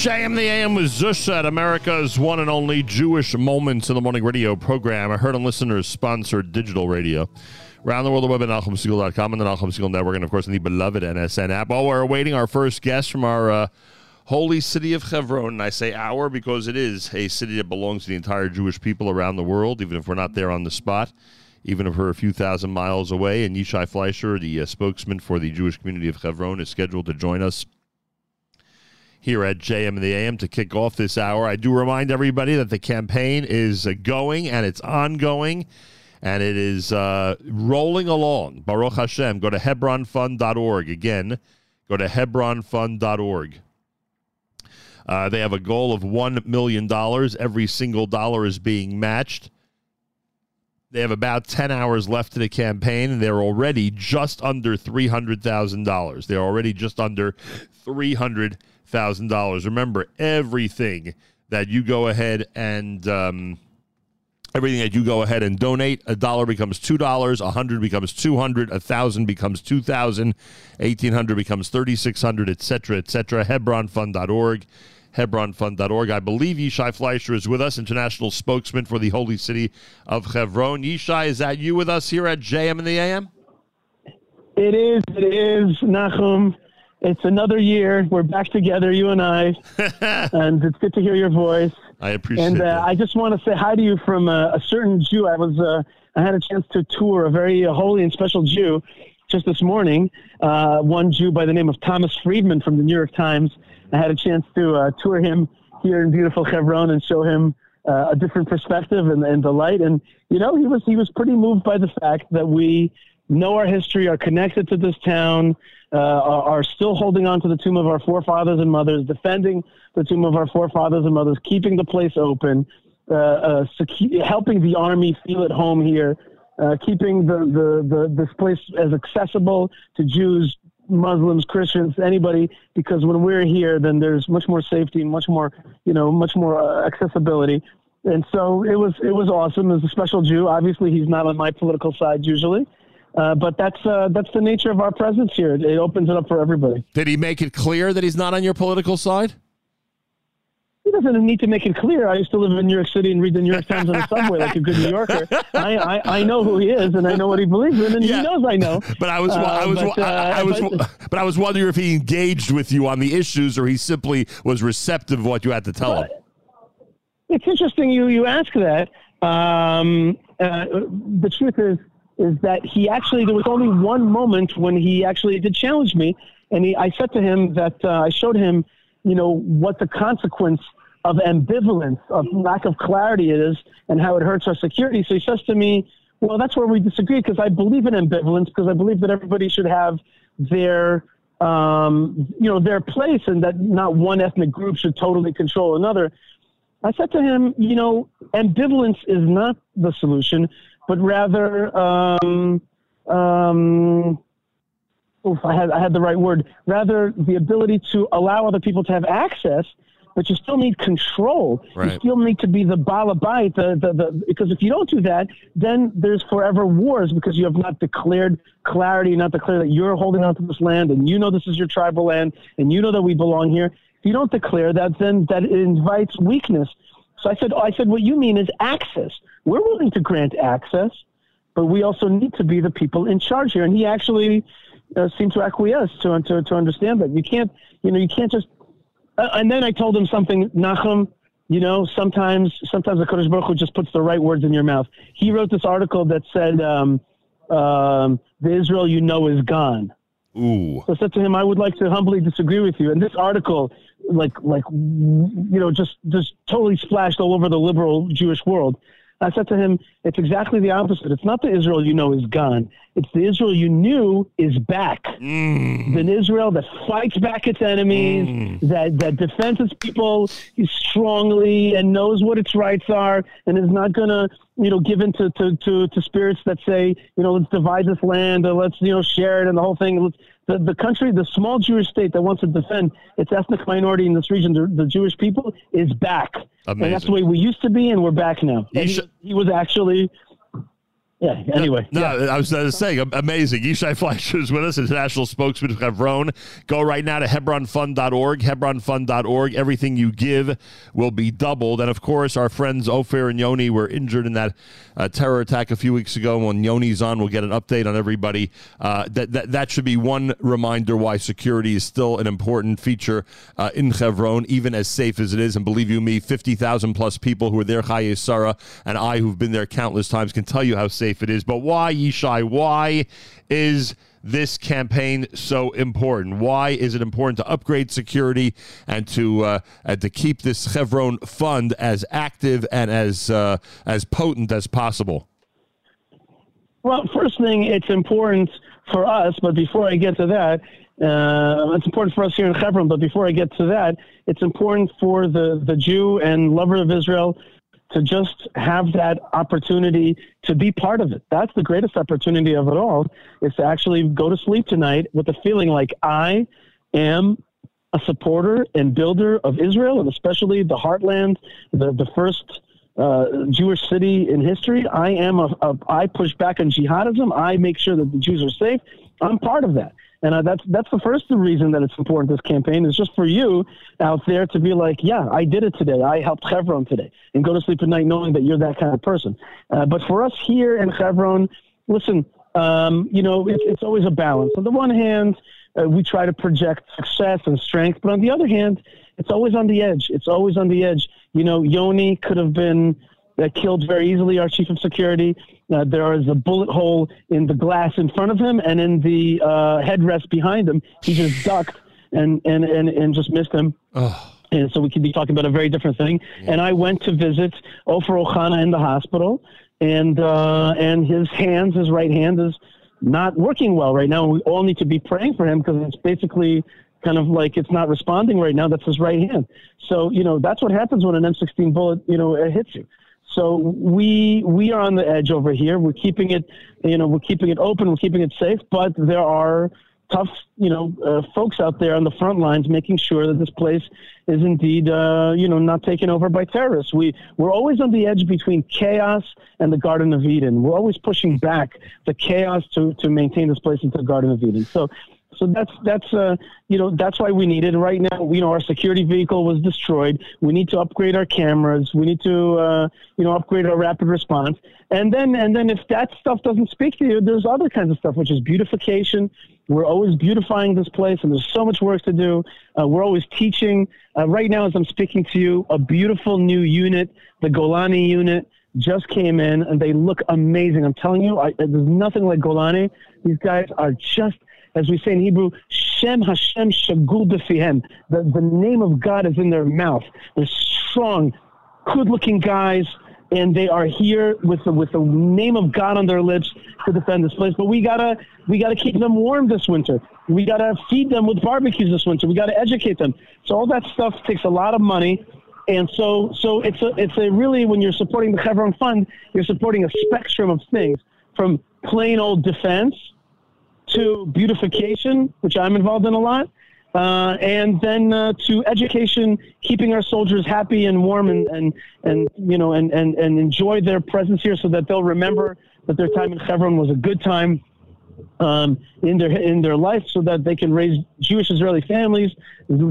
JM the AM with Zush at America's one and only Jewish Moments in the Morning radio program. I heard on listeners sponsored digital radio. Around the world, the web at NachumSegal.com and the Segal Network, and of course, in the beloved NSN app. While we're awaiting our first guest from our uh, holy city of Hebron, and I say our because it is a city that belongs to the entire Jewish people around the world, even if we're not there on the spot, even if we're a few thousand miles away. And Yishai Fleisher, the uh, spokesman for the Jewish community of Hebron, is scheduled to join us here at JM and the AM to kick off this hour. I do remind everybody that the campaign is uh, going and it's ongoing and it is uh, rolling along. Baruch Hashem. Go to HebronFund.org. Again, go to HebronFund.org. Uh, they have a goal of $1 million. Every single dollar is being matched. They have about 10 hours left to the campaign, and they're already just under $300,000. They're already just under 300,000 $1,000. Remember, everything that you go ahead and. Um, everything that you go ahead and donate a dollar becomes two dollars a hundred becomes two hundred a thousand becomes two thousand. Eighteen hundred becomes thirty six hundred etc etc hebronfund.org hebronfund.org i believe yishai fleisher is with us international spokesman for the holy city of hebron yeshai is that you with us here at jm and the am it is it is nachum it's another year. We're back together, you and I, and it's good to hear your voice. I appreciate it And uh, that. I just want to say hi to you from a, a certain Jew. I was uh, I had a chance to tour a very uh, holy and special Jew just this morning. Uh, one Jew by the name of Thomas Friedman from the New York Times. I had a chance to uh, tour him here in beautiful Hebron and show him uh, a different perspective and, and the light. And you know, he was he was pretty moved by the fact that we know our history, are connected to this town, uh, are, are still holding on to the tomb of our forefathers and mothers, defending the tomb of our forefathers and mothers, keeping the place open, uh, uh, secu- helping the army feel at home here, uh, keeping the, the, the, this place as accessible to Jews, Muslims, Christians, anybody, because when we're here, then there's much more safety and much more, you know, much more uh, accessibility. And so it was, it was awesome. As a special Jew, obviously he's not on my political side usually, uh, but that's uh, that's the nature of our presence here. It, it opens it up for everybody. Did he make it clear that he's not on your political side? He doesn't need to make it clear. I used to live in New York City and read the New York Times on the subway like a good New Yorker. I, I, I know who he is and I know what he believes in, and Yeah. he knows I know. But I was, I Uh, was, but, I, uh, I was, but- but I was wondering if he engaged with you on the issues, or he simply was receptive of what you had to tell him. It's interesting you you ask that. Um, uh, the truth is is that he actually there was only one moment when he actually did challenge me, and he I said to him that uh, I showed him, you know, what the consequence of ambivalence, of lack of clarity is, and how it hurts our security. So he says to me, "Well, that's where we disagree because I believe in ambivalence because I believe that everybody should have their." Um, you know their place, and that not one ethnic group should totally control another. I said to him, you know, ambivalence is not the solution, but rather, um, um, oof, I had I had the right word. Rather, the ability to allow other people to have access, but you still need control. You still need to be the balabite, the, the, the because if you don't do that, then there's forever wars because you have not declared clarity, not declared that you're holding on to this land, and you know this is your tribal land, and you know that we belong here. If you don't declare that, then that invites weakness. So I said, I said, what you mean is access. We're willing to grant access, but we also need to be the people in charge here. And he actually uh, seemed to acquiesce to, to to understand that you can't, you know, you can't just. Uh, and then I told him something, Nachum. You know, sometimes sometimes the Kadosh Baruch Hu just puts the right words in your mouth. He wrote this article that said, um, um, "The Israel you know is gone." Ooh, So I said to him, I would like to humbly disagree with you. And this article, like, like, you know, just, just totally splashed all over the liberal Jewish world. I said to him, it's exactly the opposite. It's not the Israel you know is gone. It's the Israel you knew is back. Mm. An Israel that fights back its enemies, that, that defends its people strongly and knows what its rights are and is not going to, you know, give in to, to, to, to spirits that say, you know, let's divide this land or let's, you know, share it and the whole thing. Let's, the, the country, the small Jewish state that wants to defend its ethnic minority in this region, the, the Jewish people, is back. And that's the way we used to be, and we're back now. And he, he was actually yeah. Anyway, no, yeah. I was uh, saying, amazing. Yishai Fleisher is with us, international spokesman of Hebron. Go right now to HebronFund.org, HebronFund.org. Everything you give will be doubled. And of course, our friends Ofer and Yoni were injured in that uh, terror attack a few weeks ago. When Yoni's on, we'll get an update on everybody. Uh, that, that that should be one reminder why security is still an important feature uh, in Hebron, even as safe as it is. And believe you me, 50,000 plus people who are there, Chaye Sarah, and I, who've been there countless times, can tell you how safe safe it is. But why, Yishai? Why is this campaign so important? Why is it important to upgrade security and to uh, and to keep this Chevron fund as active and as uh, as potent as possible? Well, first thing, it's important for us. But before I get to that, uh, it's important for us here in Hebron. But before I get to that, it's important for the the Jew and lover of Israel to just have that opportunity to be part of it. That's the greatest opportunity of it all is to actually go to sleep tonight with the feeling like I am a supporter and builder of Israel and especially the heartland, the, the first uh, Jewish city in history. I am a, a, I push back on jihadism. I make sure that the Jews are safe. I'm part of that. And uh, that's that's the first reason that it's important. This campaign is just for you out there to be like, yeah, I did it today. I helped Hebron today, and go to sleep at night knowing that you're that kind of person. Uh, but for us here in Hebron, listen, um, you know, it, it's always a balance. On the one hand, uh, we try to project success and strength, but on the other hand, it's always on the edge. It's always on the edge. You know, Yoni could have been uh, killed very easily, our chief of security. Uh, there is a bullet hole in the glass in front of him and in the uh, headrest behind him. He just ducked and, and, and, and just missed him. Oh. And so we could be talking about a very different thing. Yeah. And I went to visit Ofer Ohana in the hospital, and uh, and his hands, his right hand, is not working well right now. We all need to be praying for him because it's basically kind of like it's not responding right now. That's his right hand. So you know that's what happens when an M16 bullet you know hits you. So we we are on the edge over here. We're keeping it, you know, we're keeping it open. We're keeping it safe. But there are tough, you know, uh, folks out there on the front lines making sure that this place is indeed, uh, you know, not taken over by terrorists. We we're always on the edge between chaos and the Garden of Eden. We're always pushing back the chaos to to maintain this place into the Garden of Eden. So so that's that's uh, you know that's why we need it. Right now, you know, our security vehicle was destroyed. We need to upgrade our cameras. We need to uh, you know upgrade our rapid response. And then and then if that stuff doesn't speak to you, there's other kinds of stuff, which is beautification. We're always beautifying this place, and there's so much work to do. Uh, we're always teaching. Uh, right now, as I'm speaking to you, a beautiful new unit, the Golani unit just came in and they look amazing. I'm telling you, I, there's nothing like Golani. These guys are just as we say in Hebrew, Shem Hashem Shagul. The, the name of God is in their mouth. They're strong, good-looking guys, and they are here with the, with the name of God on their lips to defend this place. But we gotta we gotta keep them warm this winter. We gotta feed them with barbecues this winter. We gotta educate them. So all that stuff takes a lot of money. And so, so it's a, it's a really when you're supporting the Hebron Fund, you're supporting a spectrum of things from plain old defense to beautification, which I'm involved in a lot, uh, and then uh, to education, keeping our soldiers happy and warm and, and, and you know and, and, and enjoy their presence here so that they'll remember that their time in Hebron was a good time um, in their in their life so that they can raise Jewish Israeli families.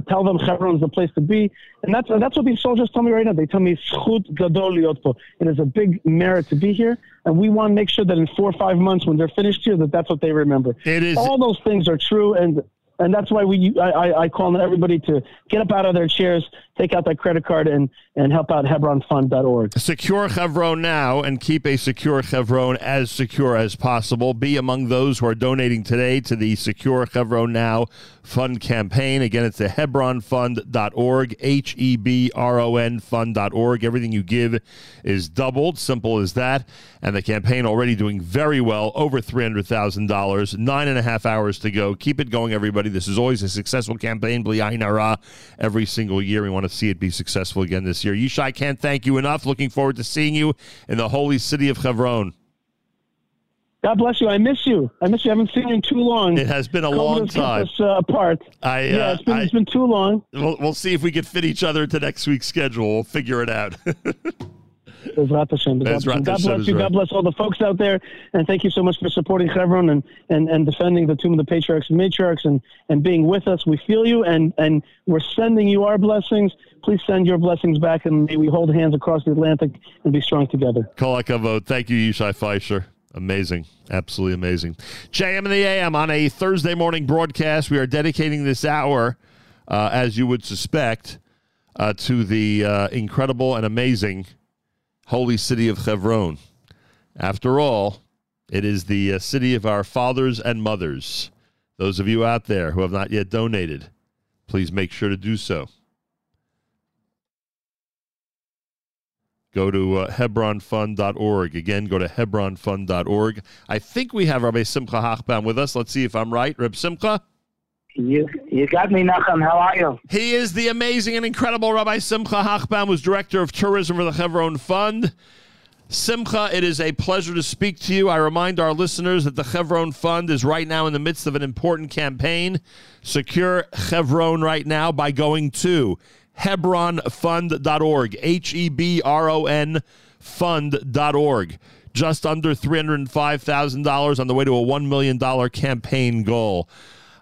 Tell them Hebron is the place to be, and that's that's what these soldiers tell me right now. They tell me Schut Gadol Liotpo. It is a big merit to be here, and we want to make sure that in four or five months, when they're finished here, that that's what they remember. It is all those things are true, and and that's why we I, I call on everybody to get up out of their chairs, take out that credit card, and and help out HebronFund.org. Secure Hebron now and keep a secure Hebron as secure as possible. Be among those who are donating today to the Secure Hebron Now Fund campaign. Again, it's the HebronFund.org, H E B R O N Fund.org. Everything you give is doubled. Simple as that. And the campaign already doing very well, over $300,000. Nine and a half hours to go. Keep it going, everybody. This is always a successful campaign, every single year. We want to see it be successful again this year. Yishai, can't thank you enough. Looking forward to seeing you in the holy city of Hebron. God bless you. I miss you. I miss you. I haven't seen you in too long. It has been a long time. Us, uh, apart. I, uh, yeah, it's been, I, it's been too long. We'll, we'll see if we can fit each other into next week's schedule. We'll figure it out. Bezrat Hashem. God bless you. God bless all the folks out there. And thank you so much for supporting Chevron and, and, and defending the tomb of the patriarchs and matriarchs and, and being with us. We feel you and, and we're sending you our blessings. Please send your blessings back and may we hold hands across the Atlantic and be strong together. Kol tuv. Thank you, Yishai Fleisher. Amazing. Absolutely amazing. JM and the AM on a Thursday morning broadcast. We are dedicating this hour, uh, as you would suspect, uh, to the uh, incredible and amazing holy city of Hebron. After all, it is the uh, city of our fathers and mothers. Those of you out there who have not yet donated, please make sure to do so. Go to uh, Hebronfund.org. Again, go to Hebronfund.org. I think we have Rabbi Simcha Hochbaum with us. Let's see if I'm right. Reb Simcha? You, you got me, Nachum. How are you? He is the amazing and incredible Rabbi Simcha Hochbaum, who's director of tourism for the Hebron Fund. Simcha, it is a pleasure to speak to you. I remind our listeners that the Chevron Fund is right now in the midst of an important campaign. Secure Chevron right now by going to hebronfund.org, H E B R O N fund.org. Just under $305,000 on the way to a $1 million campaign goal.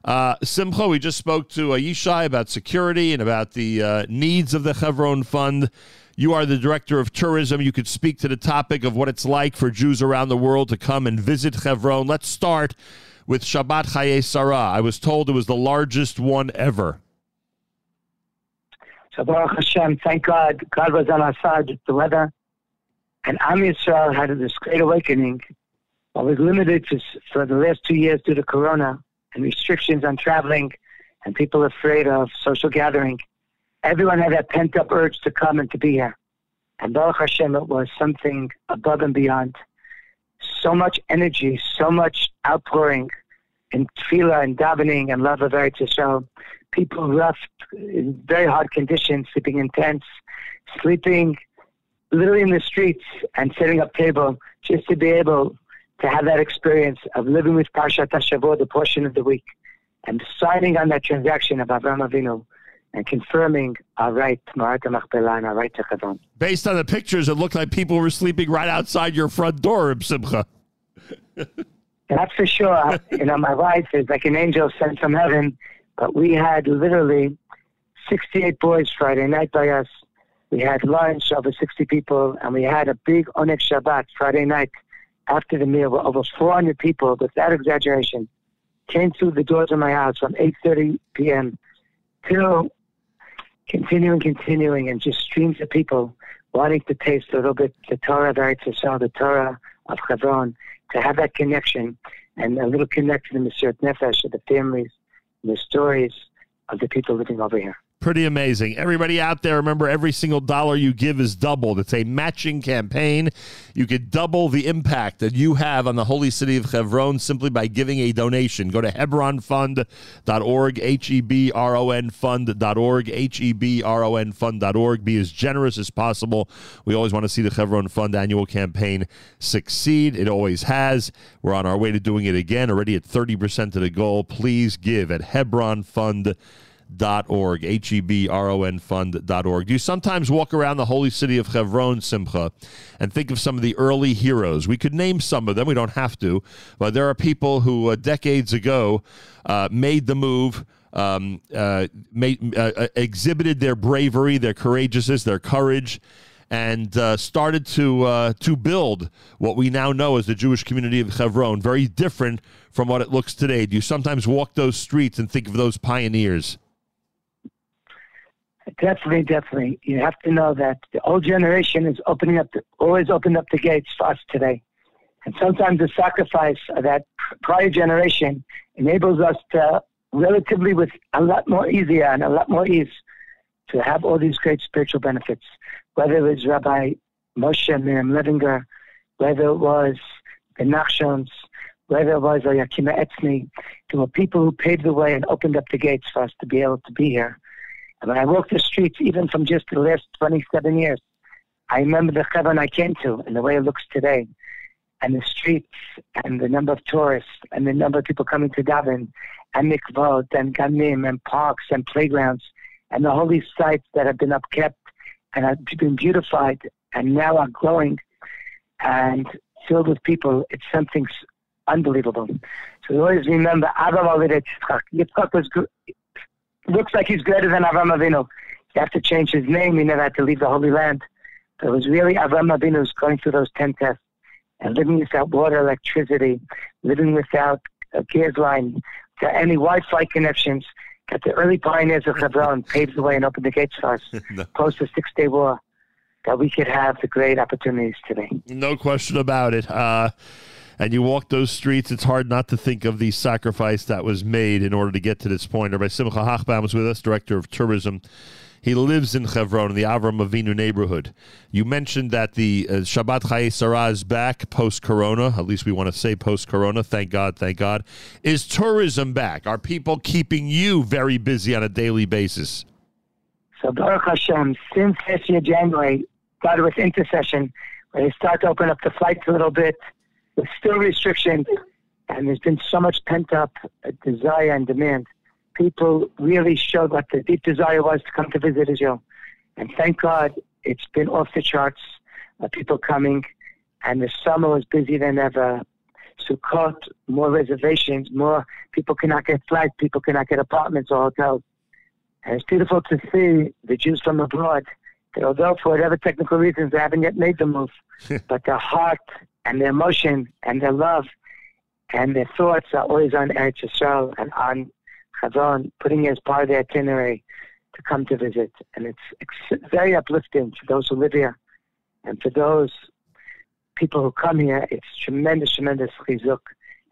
Uh, Simcha, we just spoke to uh, Yishai about security and about the uh, needs of the Chevron Fund. You are the director of tourism. You could speak to the topic of what it's like for Jews around the world to come and visit Chevron. Let's start with Shabbat Chayei Sarah. I was told it was the largest one ever. Baruch Hashem, thank God, God was on our side with the weather. And Am Yisrael had this great awakening. I was limited to, for the last two years due to Corona and restrictions on traveling and people afraid of social gathering. Everyone had that pent up urge to come and to be here. And Baruch Hashem, it was something above and beyond. So much energy, so much outpouring in tefillah and davening and love of Eretz Yisrael people left in very hard conditions, sleeping in tents, sleeping literally in the streets and setting up table just to be able to have that experience of living with Parshat HaShavua, the portion of the week, and signing on that transaction of Avram Avinu and confirming our right to Marat Machpelah and our right to Chevron. Based on the pictures, it looked like people were sleeping right outside your front door, Simcha. That's for sure. you know, my wife is like an angel sent from heaven but we had literally 68 boys Friday night by us. We had lunch over 60 people, and we had a big Oneg Shabbat Friday night after the meal. Over 400 people, without exaggeration, came through the doors of my house from 8:30 p.m. till continuing, continuing, and just streams of people wanting to taste a little bit the Torah of Eretz Yisrael, the Torah of Hebron, to have that connection and a little connection in the Nefesh of the families the stories of the people living over here. Pretty amazing. Everybody out there, remember every single dollar you give is doubled. It's a matching campaign. You could double the impact that you have on the holy city of Hebron simply by giving a donation. Go to hebronfund.org, H E B R O N fund.org, H E B R O N fund.org. Be as generous as possible. We always want to see the Hebron Fund annual campaign succeed. It always has. We're on our way to doing it again, already at 30% of the goal. Please give at hebronfund.org org, H E B R O N fund.org. Do you sometimes walk around the holy city of Hebron, Simcha, and think of some of the early heroes? We could name some of them, we don't have to, but there are people who uh, decades ago uh, made the move. Um, uh, made, uh, uh, exhibited their bravery, their courageousness, their courage, and uh, started to uh, to build what we now know as the Jewish community of Hebron. Very different from what it looks today. Do you sometimes walk those streets and think of those pioneers? Definitely, definitely. You have to know that the old generation is opening up, the, always opened up the gates for us today. And sometimes the sacrifice of that prior generation enables us to relatively with a lot more easier and a lot more ease to have all these great spiritual benefits. Whether it was Rabbi Moshe Miriam Levinger, whether it was the Nachshons, whether it was Elyakim Haetzni, there were people who paved the way and opened up the gates for us to be able to be here. And when I walk the streets, even from just the last 27 years, I remember the Chevron I came to and the way it looks today. And the streets and the number of tourists and the number of people coming to daven and mikvot and ganim and parks and playgrounds and the holy sites that have been upkept and have been beautified and now are growing and filled with people. It's something unbelievable. So we always remember Avraham Yitzchak. Yitzchak was looks like he's greater than Avraham Avinu. He had to change his name. He never had to leave the Holy Land. But it was really Avraham Avinu who's going through those ten tests and living without water, electricity, living without a gas line, without any Wi-Fi connections. That the early pioneers of Hebron paved the way and opened the gates for us No. post the Six Day War, that we could have the great opportunities today. No question about it. Uh, and you walk those streets, it's hard not to think of the sacrifice that was made in order to get to this point. Rabbi Simcha Hochbaum is with us, Director of Tourism. He lives in Chevron, in the Avram Avinu neighborhood. You mentioned that the uh, Shabbat Chayei Sarah is back post-corona. At least we want to say post-corona. Thank God, thank God. Is tourism back? Are people keeping you very busy on a daily basis? So Baruch Hashem, since this year January, started with intercession, where they start to open up the flights a little bit, with still restrictions, and there's been so much pent up uh, desire and demand. People really showed what the deep desire was to come to visit Israel, and thank God it's been off the charts. Uh, people coming, and the summer was busier than ever. Sukkot, more reservations, more people cannot get flights, people cannot get apartments or hotels. And it's beautiful to see the Jews from abroad that although for whatever technical reasons they haven't yet made the move, but their heart and their emotion and their love and their thoughts are always on Eretz Yisrael and on Chazon, putting it as part of their itinerary to come to visit. And it's very uplifting for those who live here and for those people who come here. It's tremendous, tremendous chizuk,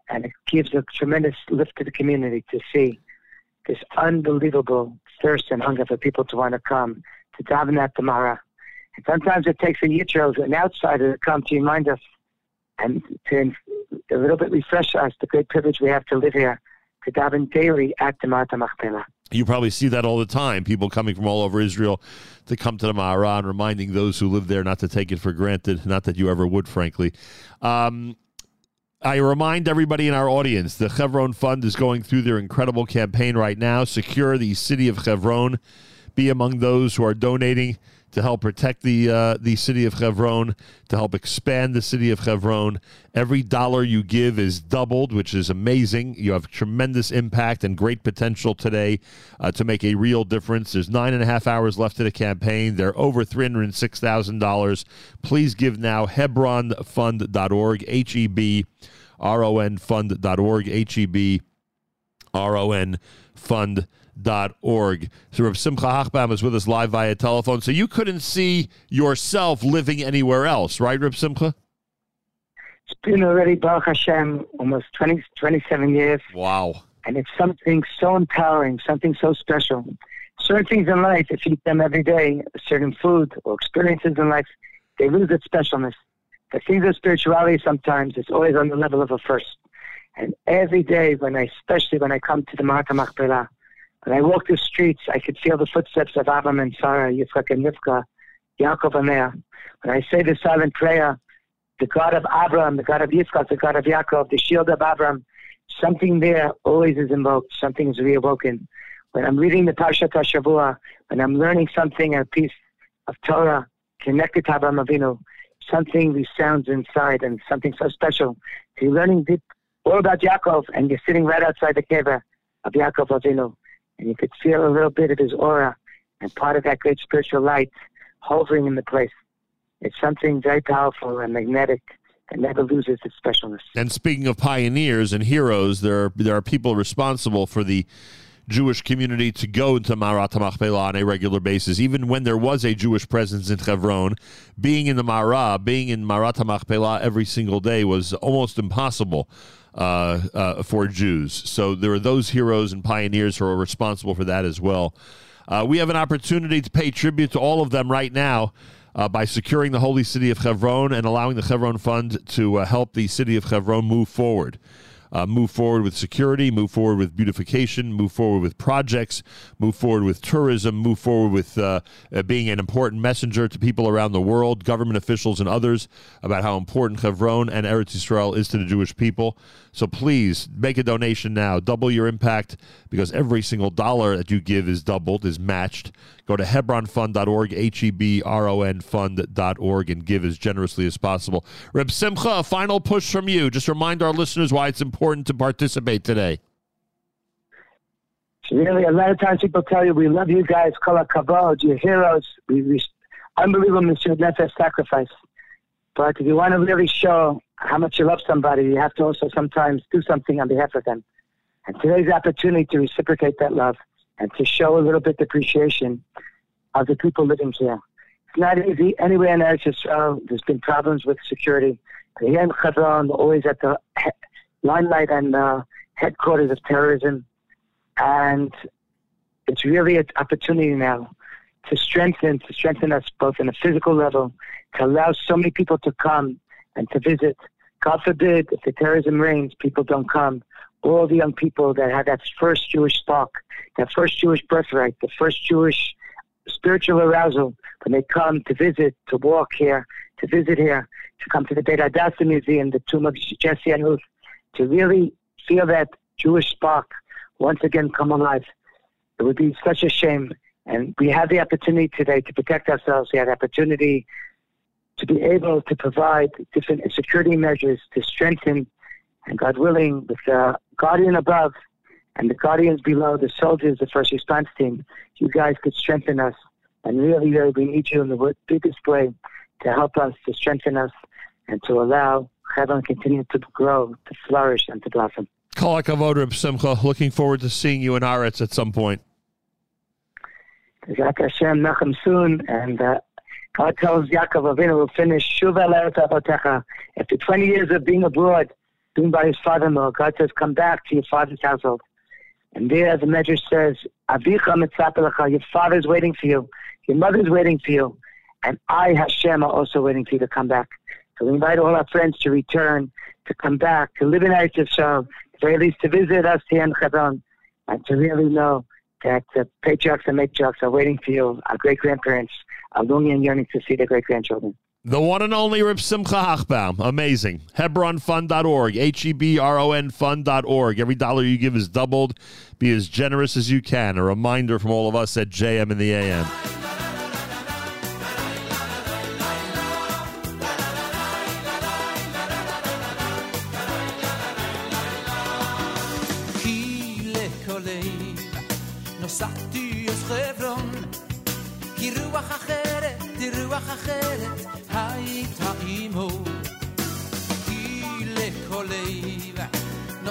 and it gives a tremendous lift to the community to see this unbelievable thirst and hunger for people to want to come to daven at the Mara. And sometimes it takes a yitros, an outsider, to come to remind us and to a little bit refresh us the great privilege we have to live here, to daven daily at the Mata Machpelah. You probably see that all the time. People coming from all over Israel to come to the Ma'ara and reminding those who live there not to take it for granted. Not that you ever would, frankly. Um, I remind everybody in our audience the Chevron Fund is going through their incredible campaign right now. Secure the city of Chevron. Be among those who are donating to help protect the uh, the city of Chevron, to help expand the city of Chevron. Every dollar you give is doubled, which is amazing. You have tremendous impact and great potential today uh, to make a real difference. There's nine and a half hours left of the campaign. They're over three hundred six thousand dollars. Please give now. Hebronfund.org. H E B R O N Fund.org. H E B R O N Fund dot org. So Rav Simcha Hochbaum is with us live via telephone. So you couldn't see yourself living anywhere else, right, Rav Simcha? It's been already, Baruch Hashem, almost 20, 27 years. Wow. And it's something so empowering, something so special. Certain things in life, if you eat them every day, certain food or experiences in life, they lose its specialness. The things of spirituality sometimes, it's always on the level of a first. And every day, when I, especially when I come to the Marta Machpelah, when I walk the streets, I could feel the footsteps of Abraham and Sarah, Yitzchak and Rivka, Yaakov and Leah. When I say the silent prayer, the God of Abraham, the God of Yitzchak, the God of Yaakov, the shield of Abraham, something there always is invoked, something is reawoken. When I'm reading the Parshat HaShavua, when I'm learning something, a piece of Torah connected to Abraham Avinu, something resounds inside and something so special. So you're learning deep, all about Yaakov, and you're sitting right outside the kever of Yaakov Avinu, and you could feel a little bit of his aura and part of that great spiritual light hovering in the place. It's something very powerful and magnetic that never loses its specialness. And speaking of pioneers and heroes, there are, there are people responsible for the Jewish community to go into Marat HaMachpelah on a regular basis. Even when there was a Jewish presence in Hebron, being in the Mara, being in Marat HaMachpelah every single day was almost impossible uh, uh, for Jews. So there are those heroes and pioneers who are responsible for that as well. Uh, we have an opportunity to pay tribute to all of them right now uh, by securing the holy city of Hebron and allowing the Hebron Fund to uh, help the city of Hebron move forward. Uh, move forward with security, move forward with beautification, move forward with projects, move forward with tourism, move forward with uh, uh, being an important messenger to people around the world, government officials and others, about how important Hebron and Eretz Yisrael is to the Jewish people. So please make a donation now. Double your impact because every single dollar that you give is doubled, is matched. Go to hebronfund.org, H E B R O N fund.org, and give as generously as possible. Reb Simcha, a final push from you. Just remind our listeners why it's important to participate today. Really, a lot of times people tell you, we love you guys, kol hakavod, you're heroes. We, we, unbelievable, mesirut nefesh sacrifice. But if you want to really show how much you love somebody, you have to also sometimes do something on behalf of them. And today's opportunity to reciprocate that love and to show a little bit of appreciation of the people living here. It's not easy anywhere in Eretz Yisrael. There's been problems with security. But here in always at the limelight and uh, headquarters of terrorism. And it's really an opportunity now to strengthen, to strengthen us both in a physical level, to allow so many people to come and to visit. God forbid, if the terrorism reigns, people don't come. All the young people that had that first Jewish spark, that first Jewish birthright, the first Jewish spiritual arousal, when they come to visit, to walk here, to visit here, to come to the Beit Hadassah Museum, the tomb of Jesse and Ruth, to really feel that Jewish spark once again come alive. It would be such a shame. And we have the opportunity today to protect ourselves. We have the opportunity to be able to provide different security measures to strengthen, and God willing, with the guardian above and the guardians below, the soldiers, the first response team, you guys could strengthen us. And really, really, we need you in the biggest way to help us, to strengthen us, and to allow Hebron continue to grow, to flourish, and to blossom. Kol Simcha. Looking forward to seeing you in Aretz at some point. Zak Hashem, Nachum soon, and uh, God tells Yaakov Avinu will finish Shuva. After 20 years of being abroad, being by his father-in-law, God says, come back to your father's household. And there the Medrash says, Avicha mitzapelecha, your father's waiting for you, your mother is waiting for you, and I, Hashem, are also waiting for you to come back. So we invite all our friends to return, to come back, to live in Eretz Yisrael, at very least to visit us here in Hebron, and to really know that the patriarchs and matriarchs are waiting for you, our great grandparents are longing and yearning to see their great grandchildren. The one and only Reb Simcha. Amazing. Hebronfund.org. H E B R O N fund.org. Every dollar you give is doubled. Be as generous as you can. A reminder from all of us at JM in the AM.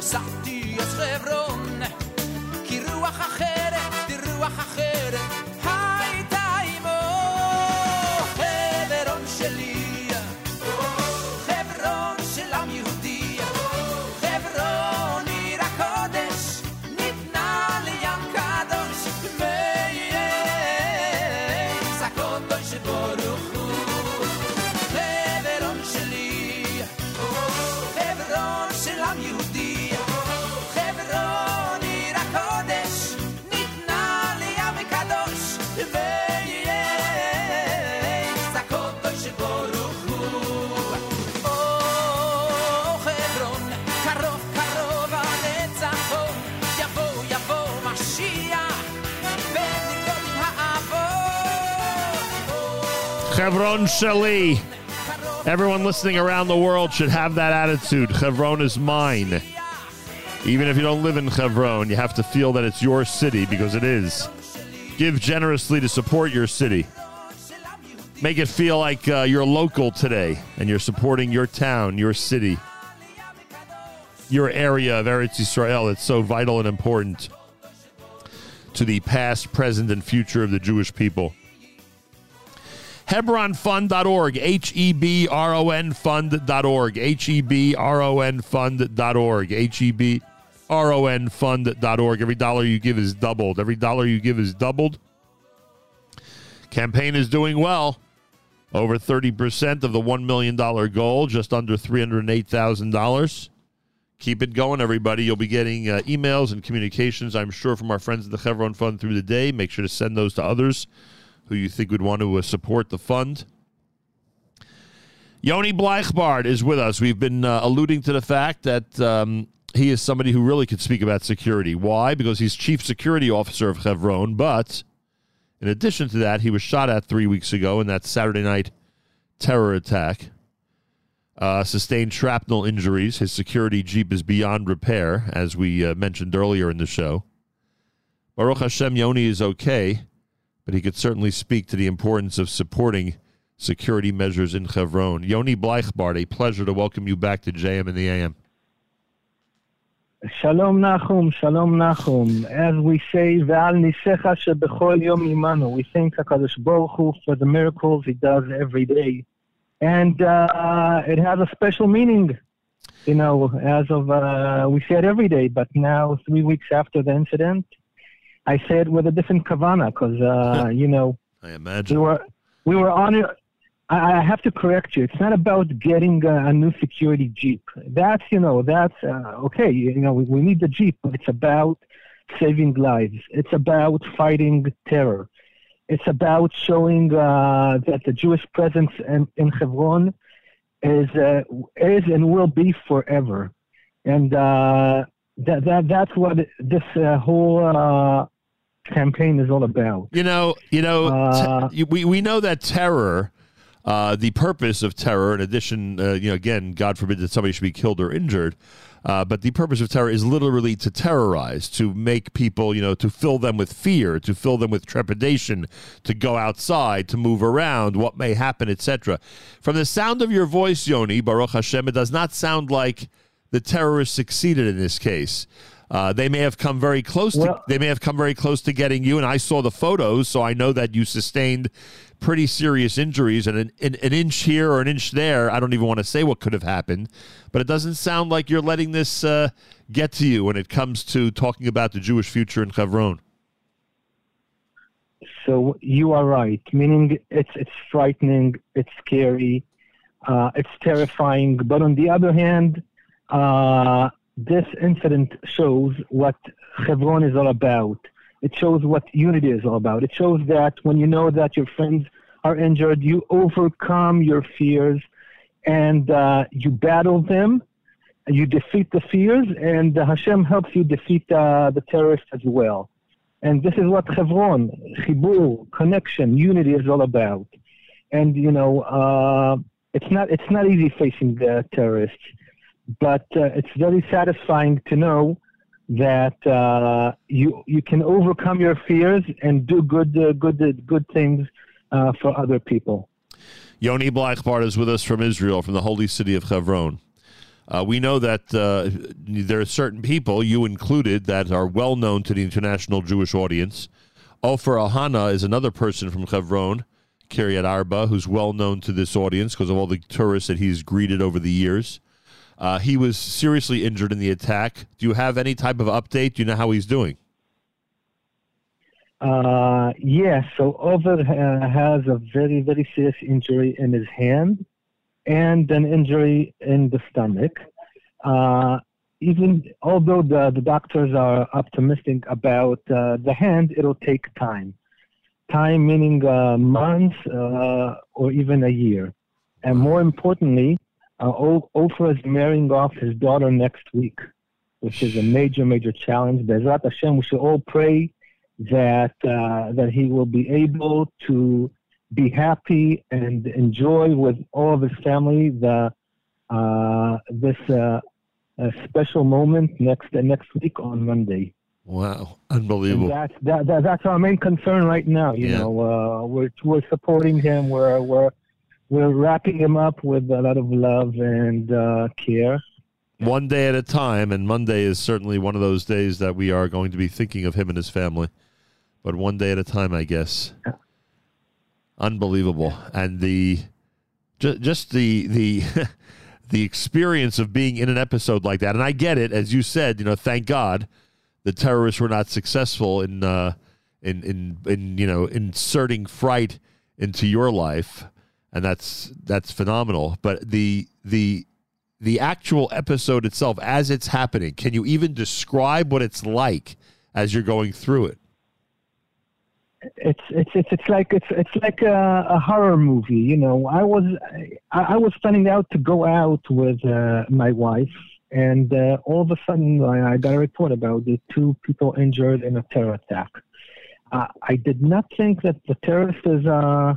נסעתי אז חברון, כי רוח אחרת, רוח אחרת Chevron Shali. Everyone listening around the world should have that attitude. Chevron is mine. Even if you don't live in Chevron, you have to feel that it's your city because it is. Give generously to support your city. Make it feel like uh, you're local today and you're supporting your town, your city, your area of Eretz Yisrael. It's so vital and important to the past, present, and future of the Jewish people. Hebronfund.org, H E B R O N fund.org, H E B R O N fund.org, H E B R O N fund.org. Every dollar you give is doubled. Every dollar you give is doubled. Campaign is doing well. Over 30% of the $1 million goal, just under $308,000. Keep it going, everybody. You'll be getting uh, emails and communications, I'm sure, from our friends at the Chevron Fund through the day. Make sure to send those to others who you think would want to uh, support the fund. Yoni Bleichbart is with us. We've been uh, alluding to the fact that um, he is somebody who really could speak about security. Why? Because he's chief security officer of Chevron. But in addition to that, he was shot at three weeks ago in that Saturday night terror attack. Uh, sustained shrapnel injuries. His security jeep is beyond repair, as we uh, mentioned earlier in the show. Baruch Hashem, Yoni is okay, but he could certainly speak to the importance of supporting security measures in Chevron. Yoni Bleichbart, a pleasure to welcome you back to JM and the AM. Shalom Nachum, Shalom Nachum. As we say, Ve'al nisecha shebechol yom imanu. We thank HaKadosh Baruch Hu for the miracles He does every day. And uh, it has a special meaning, you know, as of, uh, we say it every day, but now, three weeks after the incident, I say it with a different kavana, because, uh, you know, I we imagine. were, we were on it. I I have to correct you. It's not about getting a, a new security Jeep. That's, you know, that's uh, okay. You, you know, we, we need the Jeep, but it's about saving lives. It's about fighting terror. It's about showing uh, that the Jewish presence in, in Hebron is, uh, is and will be forever. And uh, that, that, that's what this uh, whole uh, campaign is all about. You know, you know, Uh, te- we we know that terror, uh, the purpose of terror, in addition, uh, you know, again, God forbid that somebody should be killed or injured, uh, but the purpose of terror is literally to terrorize, to make people, you know, to fill them with fear, to fill them with trepidation, to go outside, to move around, what may happen, etc. From the sound of your voice, Yoni Baruch Hashem, it does not sound like the terrorists succeeded in this case. Uh, they may have come very close. to, Well- they may have come very close to getting you, and I saw the photos, so I know that you sustained pretty serious injuries, and an, an, an inch here or an inch there. I don't even want to say what could have happened, but it doesn't sound like you're letting this uh, get to you when it comes to talking about the Jewish future in Hebron. So you are right, meaning it's it's frightening, it's scary, uh, it's terrifying. But on the other hand, uh, this incident shows what Hebron is all about. It shows what unity is all about. It shows that when you know that your friends are injured, you overcome your fears and uh, you battle them. You defeat the fears, and Hashem helps you defeat uh, the terrorists as well. And this is what Hebron, Chibur, connection, unity is all about. And you know, uh, it's not it's not easy facing the terrorists, but uh, it's very satisfying to know that uh, you you can overcome your fears and do good uh, good uh, good things uh, for other people. Yoni Bleichbart is with us from Israel, from the holy city of Hebron. Uh, we know that there are certain people, you included, that are well known to the international Jewish audience. Ofer Ohana is another person from Hebron, Kiryat Arba, who's well known to this audience because of all the tourists that he's greeted over the years. Uh, he was seriously injured in the attack. Do you have any type of update? Do you know how he's doing? Uh, yes, so Ofer uh, has a very, very serious injury in his hand and an injury in the stomach. Uh, even although the, the doctors are optimistic about uh, the hand, it'll take time. Time meaning uh, months uh, or even a year. And more importantly, uh, Ofer is marrying off his daughter next week, which is a major, major challenge. Bezrat Hashem, we should all pray that uh, that he will be able to be happy and enjoy with all of his family the uh, this uh, special moment next uh, next week on Monday. Wow, unbelievable. that's that, that that's our main concern right now. You Yeah. know, uh, we're we're supporting him. We're we're we're wrapping him up with a lot of love and uh, care. one day at a time, and Monday is certainly one of those days that we are going to be thinking of him and his family. But one day at a time, I guess. Unbelievable, and the just just the the the experience of being in an episode like that, and I get it, as you said. You know, thank God the terrorists were not successful in uh, in in in you know inserting fright into your life, and that's that's phenomenal. But the the the actual episode itself as it's happening. Can you even describe what it's like as you're going through it? it's it's it's it's like it's it's like a, a horror movie. You know, I was I, I was planning out to go out with uh, my wife, and uh, all of a sudden I, I got a report about the two people injured in a terror attack. Uh, I did not think that the terrorists is uh,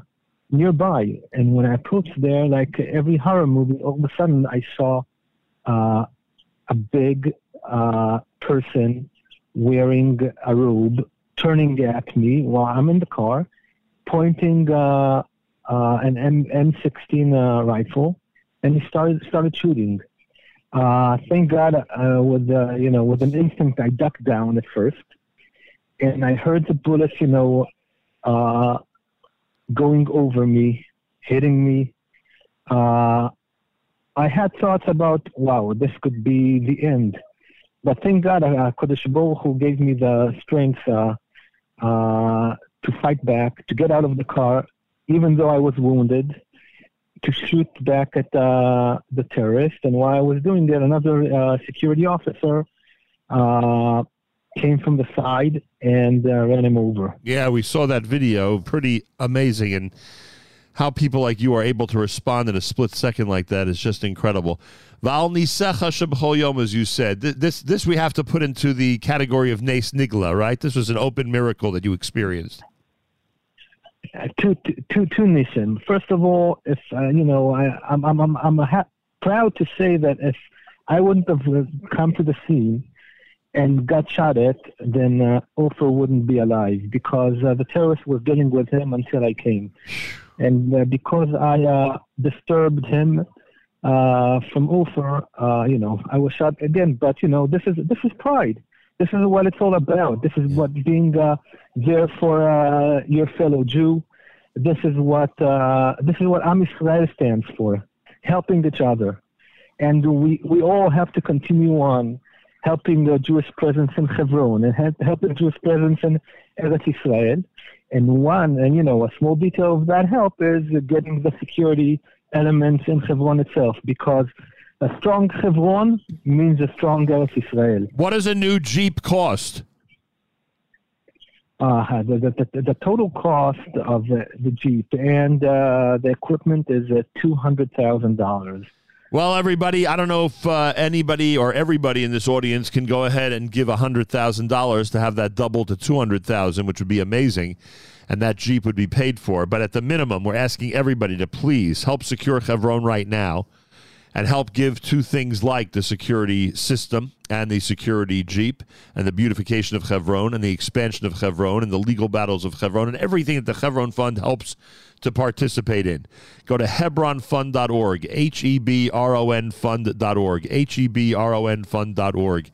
nearby, and when I approached there, like every horror movie, all of a sudden I saw uh, a big uh, person wearing a robe turning at me while I'm in the car, pointing uh, uh, an M- M16 uh, rifle, and he started started shooting. Uh, thank God, with you know, with an instinct, I ducked down at first, and I heard the bullets, you know, going over me, hitting me. Uh, I had thoughts about, wow, this could be the end. But thank God, uh, Kadosh Baruch Hu gave me the strength uh, uh, to fight back, to get out of the car, even though I was wounded, to shoot back at uh, the terrorist. And while I was doing that, another uh, security officer uh, came from the side and uh, ran him over. Yeah, we saw that video. Pretty amazing. And how people like you are able to respond in a split second like that is just incredible. Val nisecha as you said. This, this we have to put into the category of nes nigla, right? This was an open miracle that you experienced. Uh, to to to to Nissim. First of all, if uh, you know, I, I'm I'm I'm, I'm ha- proud to say that if I wouldn't have uh, come to the scene and got shot at, then uh, Ofer wouldn't be alive because uh, the terrorists were dealing with him until I came, and uh, because I uh, disturbed him uh, from Ofer, uh, you know, I was shot again. But you know, this is this is pride. This is what it's all about. This is what being uh, there for uh, your fellow Jew. This is what uh, this is what Am Yisrael stands for, helping each other, and we we all have to continue on helping the Jewish presence in Hebron and help, helping Jewish presence in Eretz Israel. And one, and you know, a small detail of that help is getting the security elements in Hebron itself, because a strong Hebron means a strong Eretz Israel. What does a new Jeep cost? Uh, the, the, the, the total cost of the, the Jeep and uh, the equipment is uh, $200,000. Well, everybody, I don't know if uh, anybody or everybody in this audience can go ahead and give $100,000 to have that double to 200000 which would be amazing, and that Jeep would be paid for. But at the minimum, we're asking everybody to please help secure Chevron right now and help give to things like the security system and the security Jeep and the beautification of Chevron and the expansion of Chevron and the legal battles of Chevron and everything that the Chevron Fund helps to participate in. Go to hebronfund.org, H E B R O N fund.org, H E B R O N fund.org.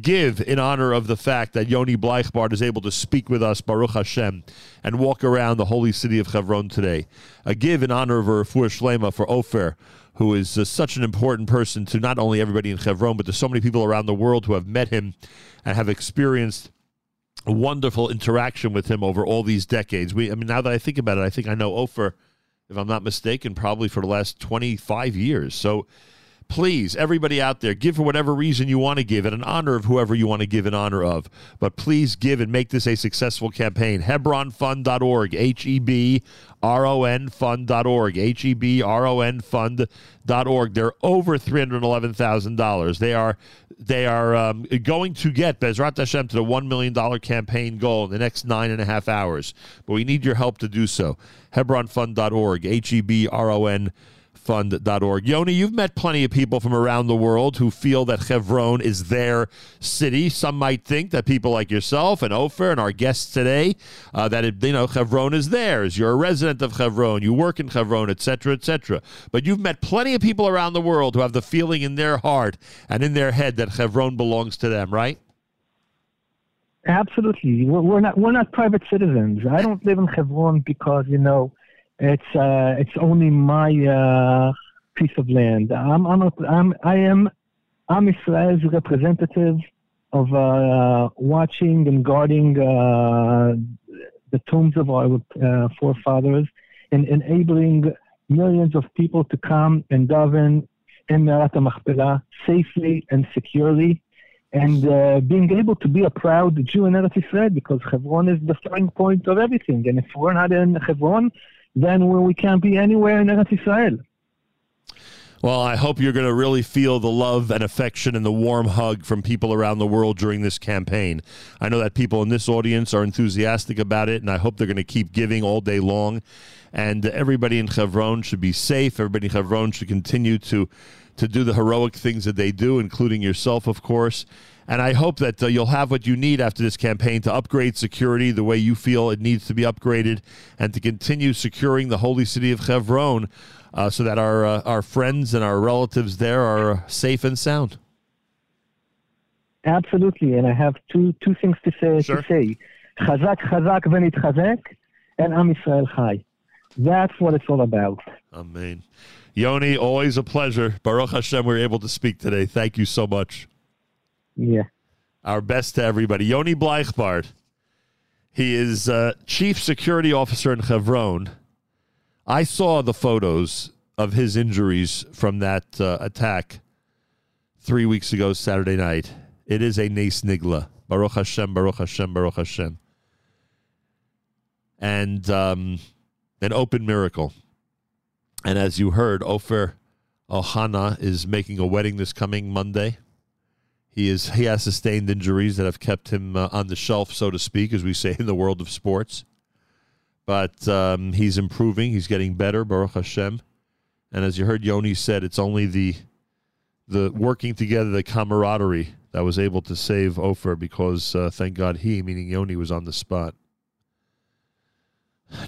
Give in honor of the fact that Yoni Bleichbart is able to speak with us, Baruch Hashem, and walk around the holy city of Chevron today. A give in honor of her Refuah Shlema for Ofer, who is uh, such an important person to not only everybody in Chevron, but to so many people around the world who have met him and have experienced a wonderful interaction with him over all these decades. We, I mean, now that I think about it, I think I know Ofer, if I'm not mistaken, probably for the last 25 years. So please, everybody out there, give for whatever reason you want to give it in honor of whoever you want to give in honor of. But please give and make this a successful campaign. Hebronfund.org, H E B R O N fund.org, H E B R O N fund.org. They're over $311,000. They are they are um, going to get Bezrat Hashem to the $1 million campaign goal in the next nine and a half hours. But we need your help to do so. Hebronfund.org, H E B R O N fund.org. Yoni, you've met plenty of people from around the world who feel that Chevron is their city. Some might think that people like yourself and Ofer and our guests today, uh, that it, you know Chevron is theirs. You're a resident of Chevron. You work in Chevron, etc., etc. But you've met plenty of people around the world who have the feeling in their heart and in their head that Chevron belongs to them, right? Absolutely, we're, not we're not private citizens. I don't live in Hebron because you know it's uh, it's only my uh, piece of land. I'm I'm, a, I'm I am I'm Israel's representative of uh, watching and guarding uh, the tombs of our uh, forefathers and enabling millions of people to come and daven in Me'arat HaMachpelah safely and securely, and uh, being able to be a proud Jew in Eretz Israel because Hebron is the starting point of everything. And if we're not in Hebron, then we can't be anywhere in Eretz Israel. Well, I hope you're going to really feel the love and affection and the warm hug from people around the world during this campaign. I know that people in this audience are enthusiastic about it, and I hope they're going to keep giving all day long. And everybody in Chevron should be safe. Everybody in Chevron should continue to to do the heroic things that they do, including yourself, of course. And I hope that uh, you'll have what you need after this campaign to upgrade security the way you feel it needs to be upgraded, and to continue securing the holy city of Chevron uh, so that our uh, our friends and our relatives there are safe and sound. Absolutely, and I have two two things to say. Sure. To say, chazak, chazak, v'nitchazek, and Am Yisrael chai. That's what it's all about. Amen. Yoni, always a pleasure. Baruch Hashem, we are able to speak today. Thank you so much. Yeah. Our best to everybody. Yoni Bleichbart. He is uh, chief security officer in Chevron. I saw the photos of his injuries from that uh, attack three weeks ago, Saturday night. It is a Nes Nigla. Baruch Hashem, Baruch Hashem, Baruch Hashem. And um, an open miracle. And as you heard, Ofer Ohana is making a wedding this coming Monday. He is he has sustained injuries that have kept him uh, on the shelf, so to speak, as we say in the world of sports. But um, he's improving. He's getting better, Baruch Hashem. And as you heard, Yoni said, it's only the the working together, the camaraderie that was able to save Ofer because uh, thank God he, meaning Yoni, was on the spot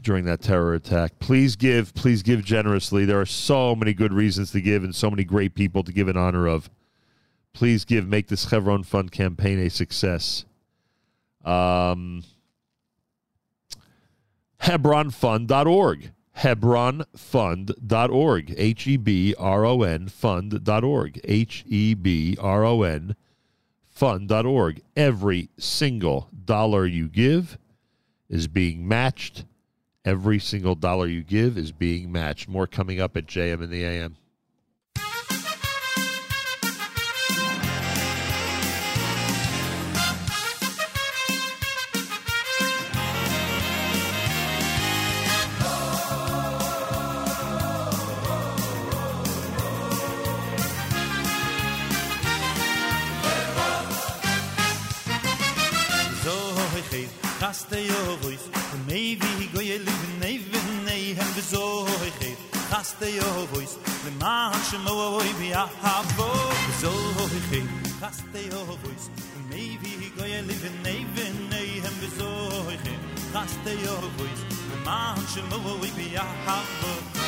during that terror attack. Please give, please give generously. There are so many good reasons to give and so many great people to give in honor of. Please give, make this Chevron Fund campaign a success. Um, HebronFund.org. HebronFund.org. H E B R O N Fund.org. H E B R O N Fund.org. Every single dollar you give is being matched. Every single dollar you give is being matched. More coming up at JM in the AM. de yovoy man shmoy bi yahab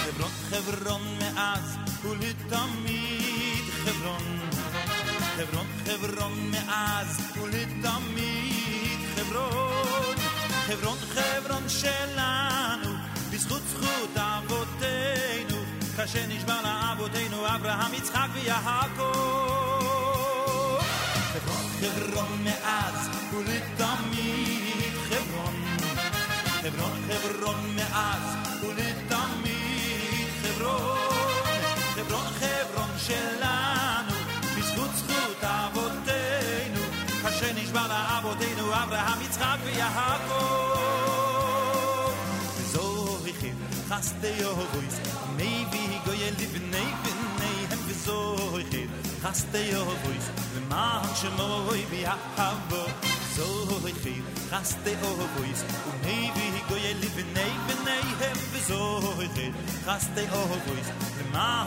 hebron hebron me'az ulit tamid hebron hebron hebron me'az ulit tamid hebron חברון חברון שלנו, בזכות זכות אבותינו, כאשר נשבע לאבותינו אברהם, יצחק ויעקב. חברון חברון מאז ולד חברון, חברון מאז ולתמיד חברון, חברון, חברון שלנו, בזכות זכות אבותינו, כאשר נשבע לאבותינו אברהם, יצחק ויעקב. וזוהיכם חסדי יהובויס, maybe גויה לבני בניהם. וזוהיכם חסדי יהובויס, למען שמוי so hoy khaste o boys u nei vi live nei er vi er nei hem vi so hoy khaste o boys de man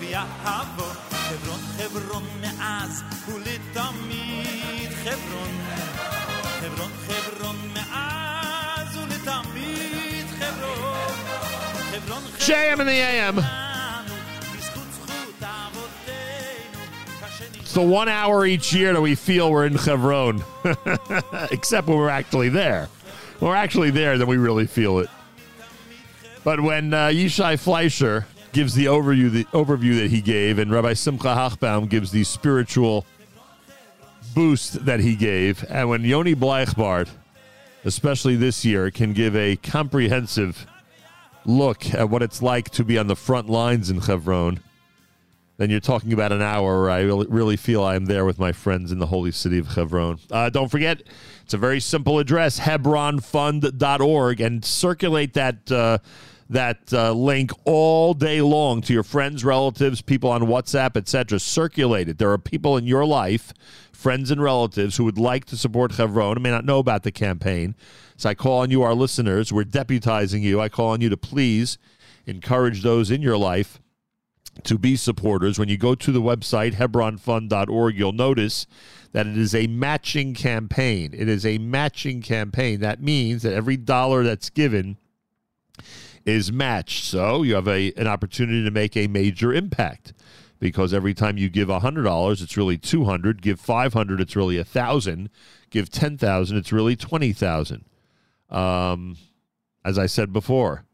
vi a hebron hebron me az u hebron. Hebron hebron me az u hebron. Hebron JM in the AM the one hour each year that we feel we're in Chevron, except when we're actually there. When we're actually there, then we really feel it. But when uh, Yishai Fleisher gives the overview, the overview that he gave, and Rabbi Simcha Hochbaum gives the spiritual boost that he gave, and when Yoni Bleichbart, especially this year, can give a comprehensive look at what it's like to be on the front lines in Chevron, then you're talking about an hour where I really, feel I am there with my friends in the holy city of Hebron. Uh, don't forget, it's a very simple address, hebronfund.org, and circulate that. Uh, that uh, link all day long to your friends, relatives, people on WhatsApp, etc. Circulate it. There are people in your life, friends and relatives, who would like to support Chevron and may not know about the campaign. So I call on you, our listeners. We're deputizing you. I call on you to please encourage those in your life to be supporters. When you go to the website, hebronfund.org, you'll notice that it is a matching campaign. It is a matching campaign. That means that every dollar that's given is matched. So you have a, an opportunity to make a major impact because every time you give $100, it's really 200. Give 500, it's really 1000. Give 10,000, it's really 20,000. Um, as I said before,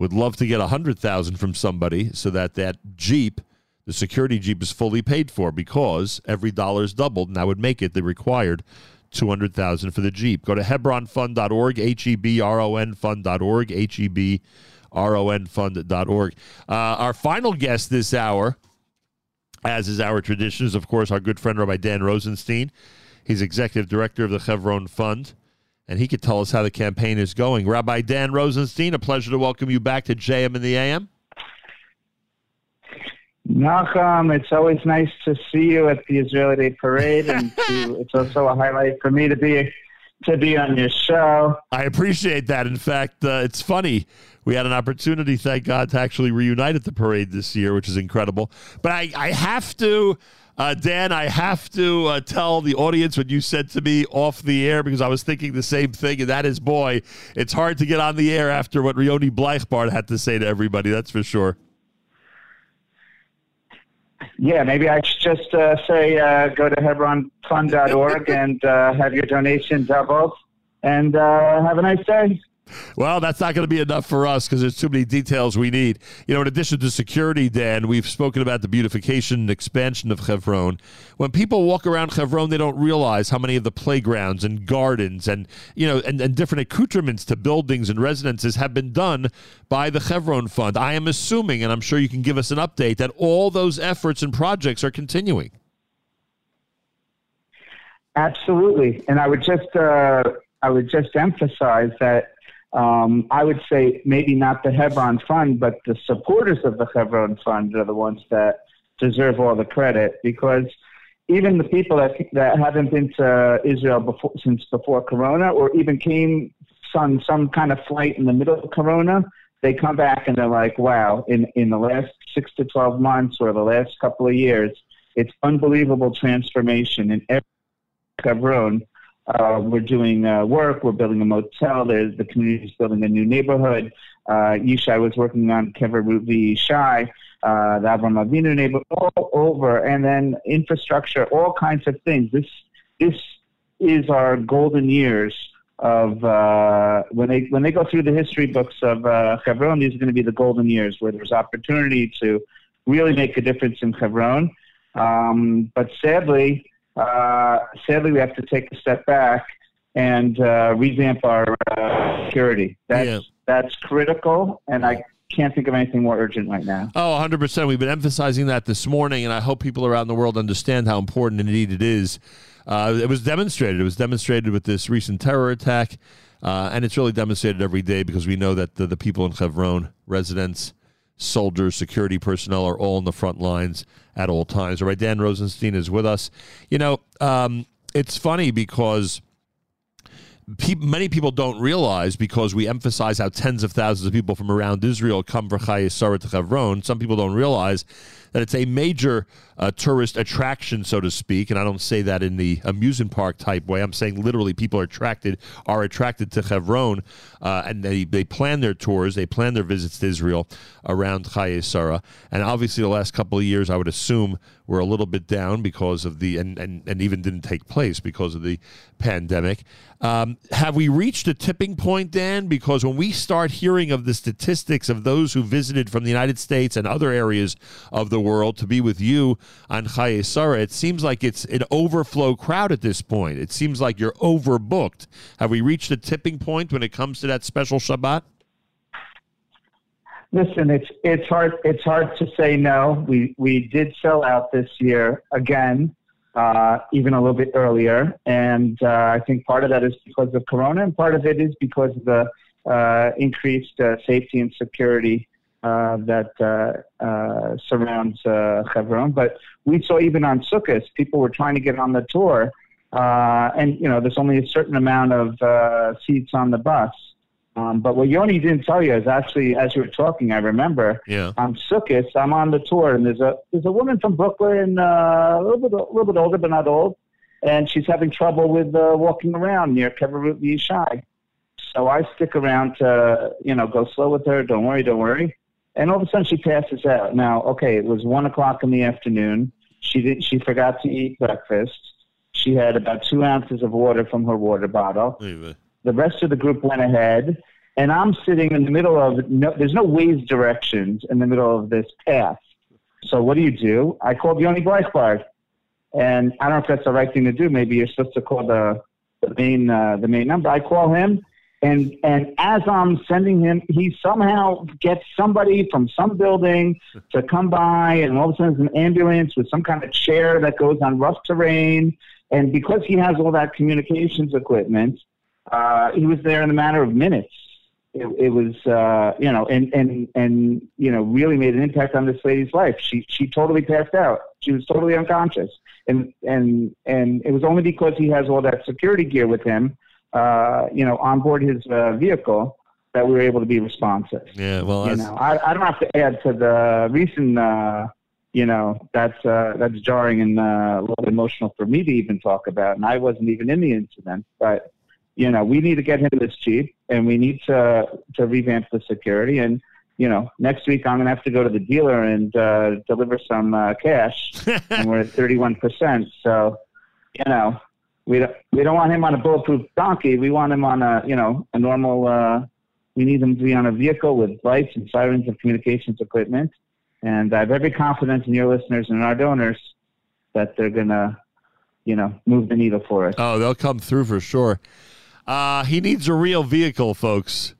would love to get 100,000 from somebody so that that Jeep, the security Jeep is fully paid for because every dollar is doubled and that would make it the required 200,000 for the Jeep. Go to hebronfund.org, H E B R O N fund.org, H E B R O N fund.org. Uh, our final guest this hour, as is our tradition, is of course our good friend Rabbi Dan Rosenstein. He's executive director of the Chevron Fund, and he could tell us how the campaign is going. Rabbi Dan Rosenstein, a pleasure to welcome you back to JM in the AM. Nachum, it's always nice to see you at the Israeli Day Parade, and to, it's also a highlight for me to be to be on your show. I appreciate that. In fact, uh, it's funny. We had an opportunity, thank God, to actually reunite at the parade this year, which is incredible. But I, I have to, uh, Dan, I have to uh, tell the audience what you said to me off the air because I was thinking the same thing, and that is, boy, it's hard to get on the air after what Rioni Bleichbart had to say to everybody. That's for sure. Yeah, maybe I should just uh, say uh, go to hebronfund.org and uh, have your donation doubled, and uh, have a nice day. Well, that's not going to be enough for us because there's too many details we need. You know, in addition to security, Dan, we've spoken about the beautification and expansion of Chevron. When people walk around Chevron, they don't realize how many of the playgrounds and gardens and you know and, and different accoutrements to buildings and residences have been done by the Chevron Fund. I am assuming, and I'm sure you can give us an update, that all those efforts and projects are continuing. Absolutely, and I would just uh, I would just emphasize that um, I would say maybe not the Hebron Fund, but the supporters of the Hebron Fund are the ones that deserve all the credit because even the people that that haven't been to Israel before since before Corona, or even came on some kind of flight in the middle of Corona, they come back and they're like, "Wow! In in the last six to twelve months or the last couple of years, it's unbelievable transformation in every Hebron." Uh, we're doing uh, work. We're building a motel. There's the community's building a new neighborhood. Uh, Yishai was working on Kever Rut v'Yishai, uh, the Avram Avinu neighborhood, all over, and then infrastructure, all kinds of things. This this is our golden years of uh, when they when they go through the history books of uh, Hebron. These are going to be the golden years where there's opportunity to really make a difference in Hebron. Um, but sadly, sadly, we have to take a step back and uh, revamp our uh, security. That's Yeah. that's critical, and I can't think of anything more urgent right now. Oh, 100%. We've been emphasizing that this morning, and I hope people around the world understand how important indeed it is. Uh, it was demonstrated. It was demonstrated with this recent terror attack, uh, and it's really demonstrated every day because we know that the, the people in Hebron, residents, soldiers, security personnel, are all in the front lines at all times. All right, Dan Rosenstein is with us. You know, um, it's funny because many people don't realize because we emphasize how tens of thousands of people from around Israel come for Chayei Sarah to Hebron. Some people don't realize that it's a major uh, tourist attraction, so to speak. And I don't say that in the amusement park type way. I'm saying literally people are attracted are attracted to Hebron, uh, and they, they plan their tours, they plan their visits to Israel around Chayei Sarah. And obviously, the last couple of years, I would assume were a little bit down because of the and, and, and even didn't take place because of the pandemic. Um, have we reached a tipping point, Dan? Because when we start hearing of the statistics of those who visited from the United States and other areas of the world to be with you on Chayei Sarah, it seems like it's an overflow crowd at this point. It seems like you're overbooked. Have we reached a tipping point when it comes to that special Shabbat? Listen, it's it's hard it's hard to say no. We we did sell out this year again, uh, even a little bit earlier, and uh, I think part of that is because of Corona, and part of it is because of the uh, increased uh, safety and security uh, that uh, uh, surrounds uh, Hebron. But we saw even on Sukkot, people were trying to get on the tour, uh, and you know there's only a certain amount of uh, seats on the bus. Um, but what Yoni didn't tell you is actually, as you were talking, I remember Yeah. on Sukkot, I'm on the tour, and there's a there's a woman from Brooklyn, uh, a little bit a little bit older, but not old, and she's having trouble with uh, walking around near Kever Rut v'Yishai. So I stick around to you know go slow with her. Don't worry, don't worry. And all of a sudden she passes out. Now, okay, it was one o'clock in the afternoon. She did she forgot to eat breakfast. She had about two ounces of water from her water bottle. The rest of the group went ahead, and I'm sitting in the middle of no, there's no ways directions in the middle of this path. So what do you do? I called Yoni Bleichbard, and I don't know if that's the right thing to do. Maybe you're supposed to call the, the main uh, the main number. I call him, and and as I'm sending him, he somehow gets somebody from some building to come by, and all of a sudden there's an ambulance with some kind of chair that goes on rough terrain. And because he has all that communications equipment, uh, he was there in a matter of minutes. It, it was, uh, you know, and, and, and, you know, really made an impact on this lady's life. She, she totally passed out. She was totally unconscious. And, and, and it was only because he has all that security gear with him, uh, you know, on board his uh, vehicle that we were able to be responsive. Yeah, well, You know, I, I don't have to add to the recent, uh, you know, that's, uh, that's jarring and uh, a little emotional for me to even talk about. And I wasn't even in the incident, but, you know, we need to get him this Jeep and we need to, to revamp the security. And, you know, next week I'm going to have to go to the dealer and uh, deliver some uh, cash. and we're at 31%. So, you know, we don't, we don't want him on a bulletproof donkey. We want him on a, you know, a normal, uh, we need him to be on a vehicle with lights and sirens and communications equipment. And I have every confidence in your listeners and our donors that they're to, you know, move the needle for us. Oh, they'll come through for sure. Uh, he needs a real vehicle, folks.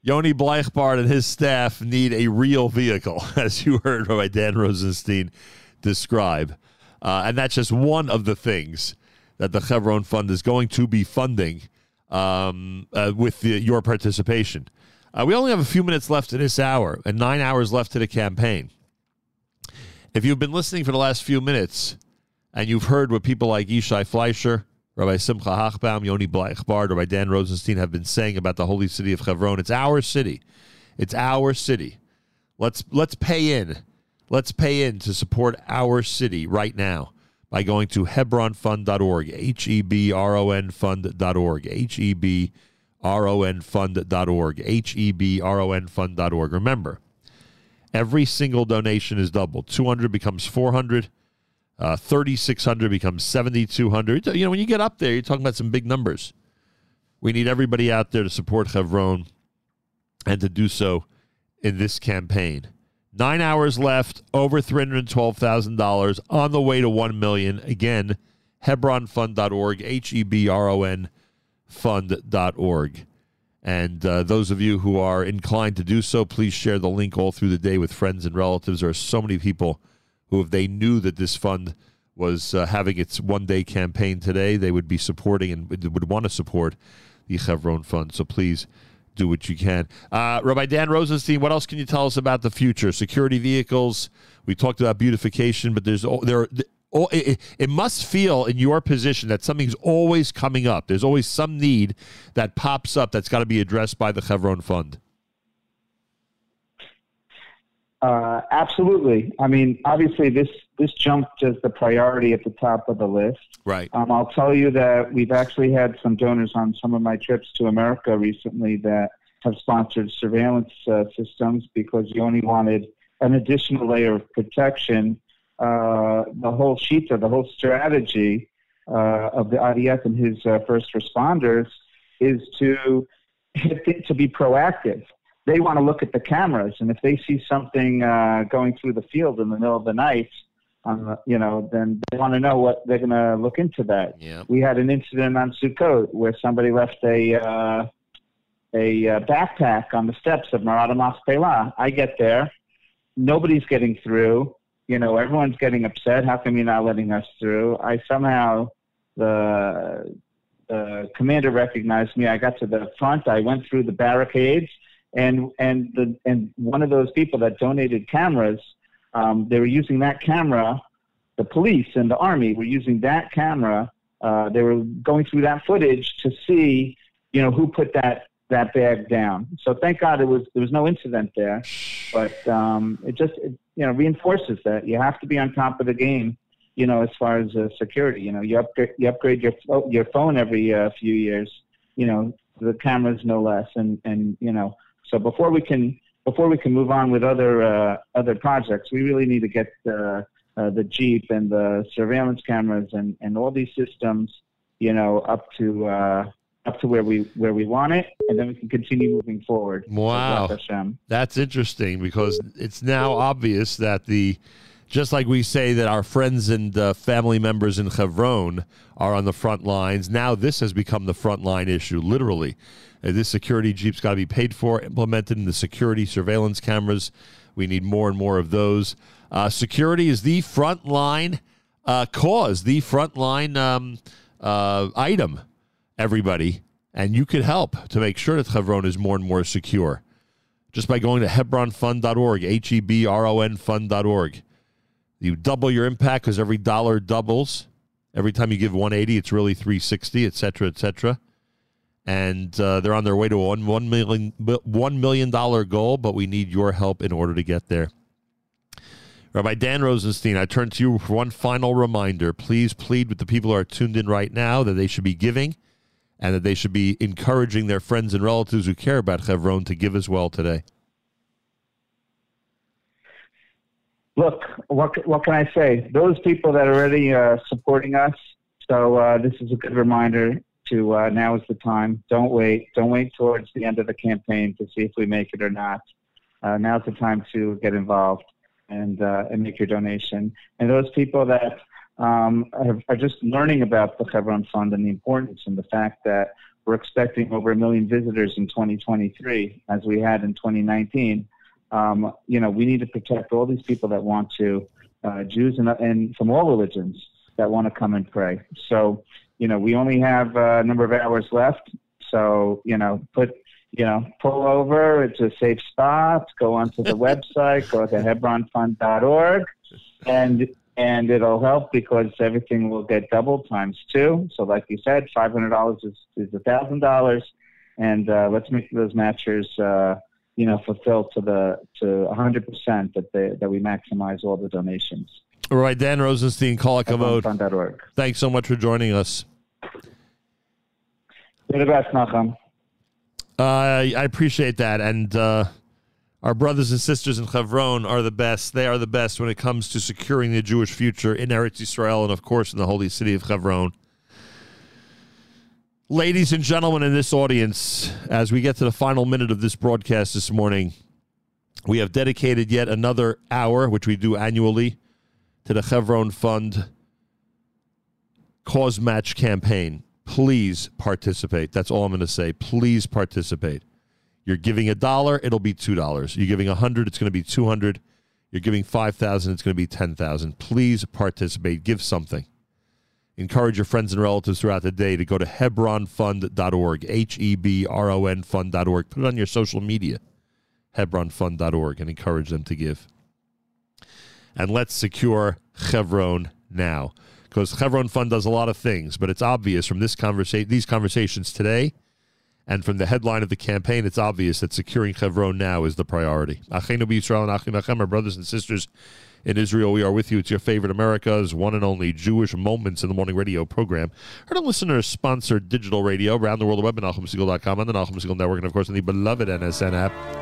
Yoni Bleichbart and his staff need a real vehicle, as you heard by Dan Rosenstein describe. Uh, and that's just one of the things that the Chevron Fund is going to be funding um, uh, with the, your participation. Uh, we only have a few minutes left in this hour and nine hours left to the campaign. If you've been listening for the last few minutes and you've heard what people like Yishai Fleisher, Rabbi Simcha Hochbaum, Yoni Bleichbard, Rabbi Dan Rosenstein have been saying about the holy city of Hebron, it's our city. It's our city. Let's let's pay in. Let's pay in to support our city right now by going to hebronfund.org, H E B R O N fund.org, H E B R O N fund.org, H E B R O N fund.org. Remember, every single donation is doubled. 200 becomes 400. Uh, 3,600 becomes 7,200. You know, when you get up there, you're talking about some big numbers. We need everybody out there to support Chevron and to do so in this campaign. Nine hours left, over $312,000, on the way to 1 million. Again, hebronfund.org, H E B R O N fund.org. And uh, those of you who are inclined to do so, please share the link all through the day with friends and relatives. There are so many people who, if they knew that this fund was uh, having its one day campaign today, they would be supporting and would- want to support the Chevron Fund. So please do what you can. Uh, Rabbi Dan Rosenstein, what else can you tell us about the future? Security vehicles. We talked about beautification, but there's there. oh, It, it must feel in your position that something's always coming up. There's always some need that pops up that's got to be addressed by the Chevron Fund. Uh, absolutely. I mean, obviously, this this jumped as the priority at the top of the list. Right. Um, I'll tell you that we've actually had some donors on some of my trips to America recently that have sponsored surveillance uh, systems because you only wanted an additional layer of protection. Uh, the whole Shita, the whole strategy uh, of the IDF and his uh, first responders is to to be proactive. They want to look at the cameras, and if they see something uh, going through the field in the middle of the night, um, you know, then they want to know what they're going to look into that. Yeah. We had an incident on Sukkot where somebody left a uh, a uh, backpack on the steps of Me'arat HaMachpelah. I get there, nobody's getting through. You know, everyone's getting upset. How come you're not letting us through? I somehow the the commander recognized me. I got to the front. I went through the barricades, and and the and one of those people that donated cameras, um, they were using that camera. The police and the army were using that camera. Uh, they were going through that footage to see, you know, who put that that bag down. So thank God it was there was no incident there, but um, it just it, you know reinforces that you have to be on top of the game. You know, as far as uh, security, you know, you upgrade you upgrade your your phone every uh, few years. You know, the cameras no less, and and you know, so before we can before we can move on with other uh, other projects, we really need to get the uh, the Jeep and the surveillance cameras and, and all these systems, you know, up to uh, up to where we where we want it, and then we can continue moving forward. Wow. That's interesting because it's now obvious that the just like we say that our friends and uh, family members in Hebron are on the front lines, now this has become the front line issue, literally. Uh, this security Jeep's got to be paid for, implemented in the security surveillance cameras. We need more and more of those. Uh, security is the front line uh, cause, the front line um, uh, item, everybody. And you could help to make sure that Hebron is more and more secure just by going to hebronfund.org, H E B R O N fund.org. You double your impact because every dollar doubles. Every time you give 180, it's really 360, et cetera, et cetera. And uh, they're on their way to a one, million, $1 million goal, but we need your help in order to get there. Rabbi Dan Rosenstein, I turn to you for one final reminder. Please plead with the people who are tuned in right now that they should be giving and that they should be encouraging their friends and relatives who care about Chevron to give as well today. Look, what what can I say? Those people that are already uh, supporting us. So uh, this is a good reminder to uh, now is the time. Don't wait. Don't wait towards the end of the campaign to see if we make it or not. Uh, now's the time to get involved and uh, and make your donation. And those people that um, are, are just learning about the Chevron Fund and the importance and the fact that we're expecting over a million visitors in 2023, as we had in 2019. Um, you know, we need to protect all these people that want to, uh, Jews and, and from all religions that want to come and pray. So, you know, we only have a number of hours left. So, you know, put, you know, pull over. It's a safe spot. Go onto the website. Go to hebronfund.org, and and it'll help because everything will get double times two. So, like you said, five hundred dollars is is a thousand dollars, and uh, let's make those matchers, uh, you know, fulfill to the to hundred percent that they that we maximize all the donations. All right, Dan Rosenstein, kol hakavod. Hebronfund.org. Thanks so much for joining us. You're the best, Nachum. Uh, I appreciate that. And uh, our brothers and sisters in Chevron are the best. They are the best when it comes to securing the Jewish future in Eretz Yisrael and, of course, in the holy city of Chevron. Ladies and gentlemen in this audience, as we get to the final minute of this broadcast this morning, we have dedicated yet another hour, which we do annually, to the Chevron Fund cause match campaign. Please participate. That's all I'm going to say. Please participate. You're giving a dollar, it'll be two dollars. You're giving a hundred, it's going to be two hundred. You're giving five thousand, it's going to be ten thousand. Please participate. Give something. Encourage your friends and relatives throughout the day to go to hebronfund.org, H E B R O N fund.org. Put it on your social media, hebronfund.org, and encourage them to give. And let's secure Chevron now because Chevron Fund does a lot of things, but it's obvious from this conversa- these conversations today and from the headline of the campaign, it's obvious that securing Chevron now is the priority. Achenu b'Yisrael and Achim Achem, our brothers and sisters in Israel, we are with you. It's your favorite America's one and only Jewish Moments in the Morning radio program. Heard on listeners sponsored digital radio around the world, web at NachumSegal.com and the Nachum Segal Network, and of course, on the beloved NSN app.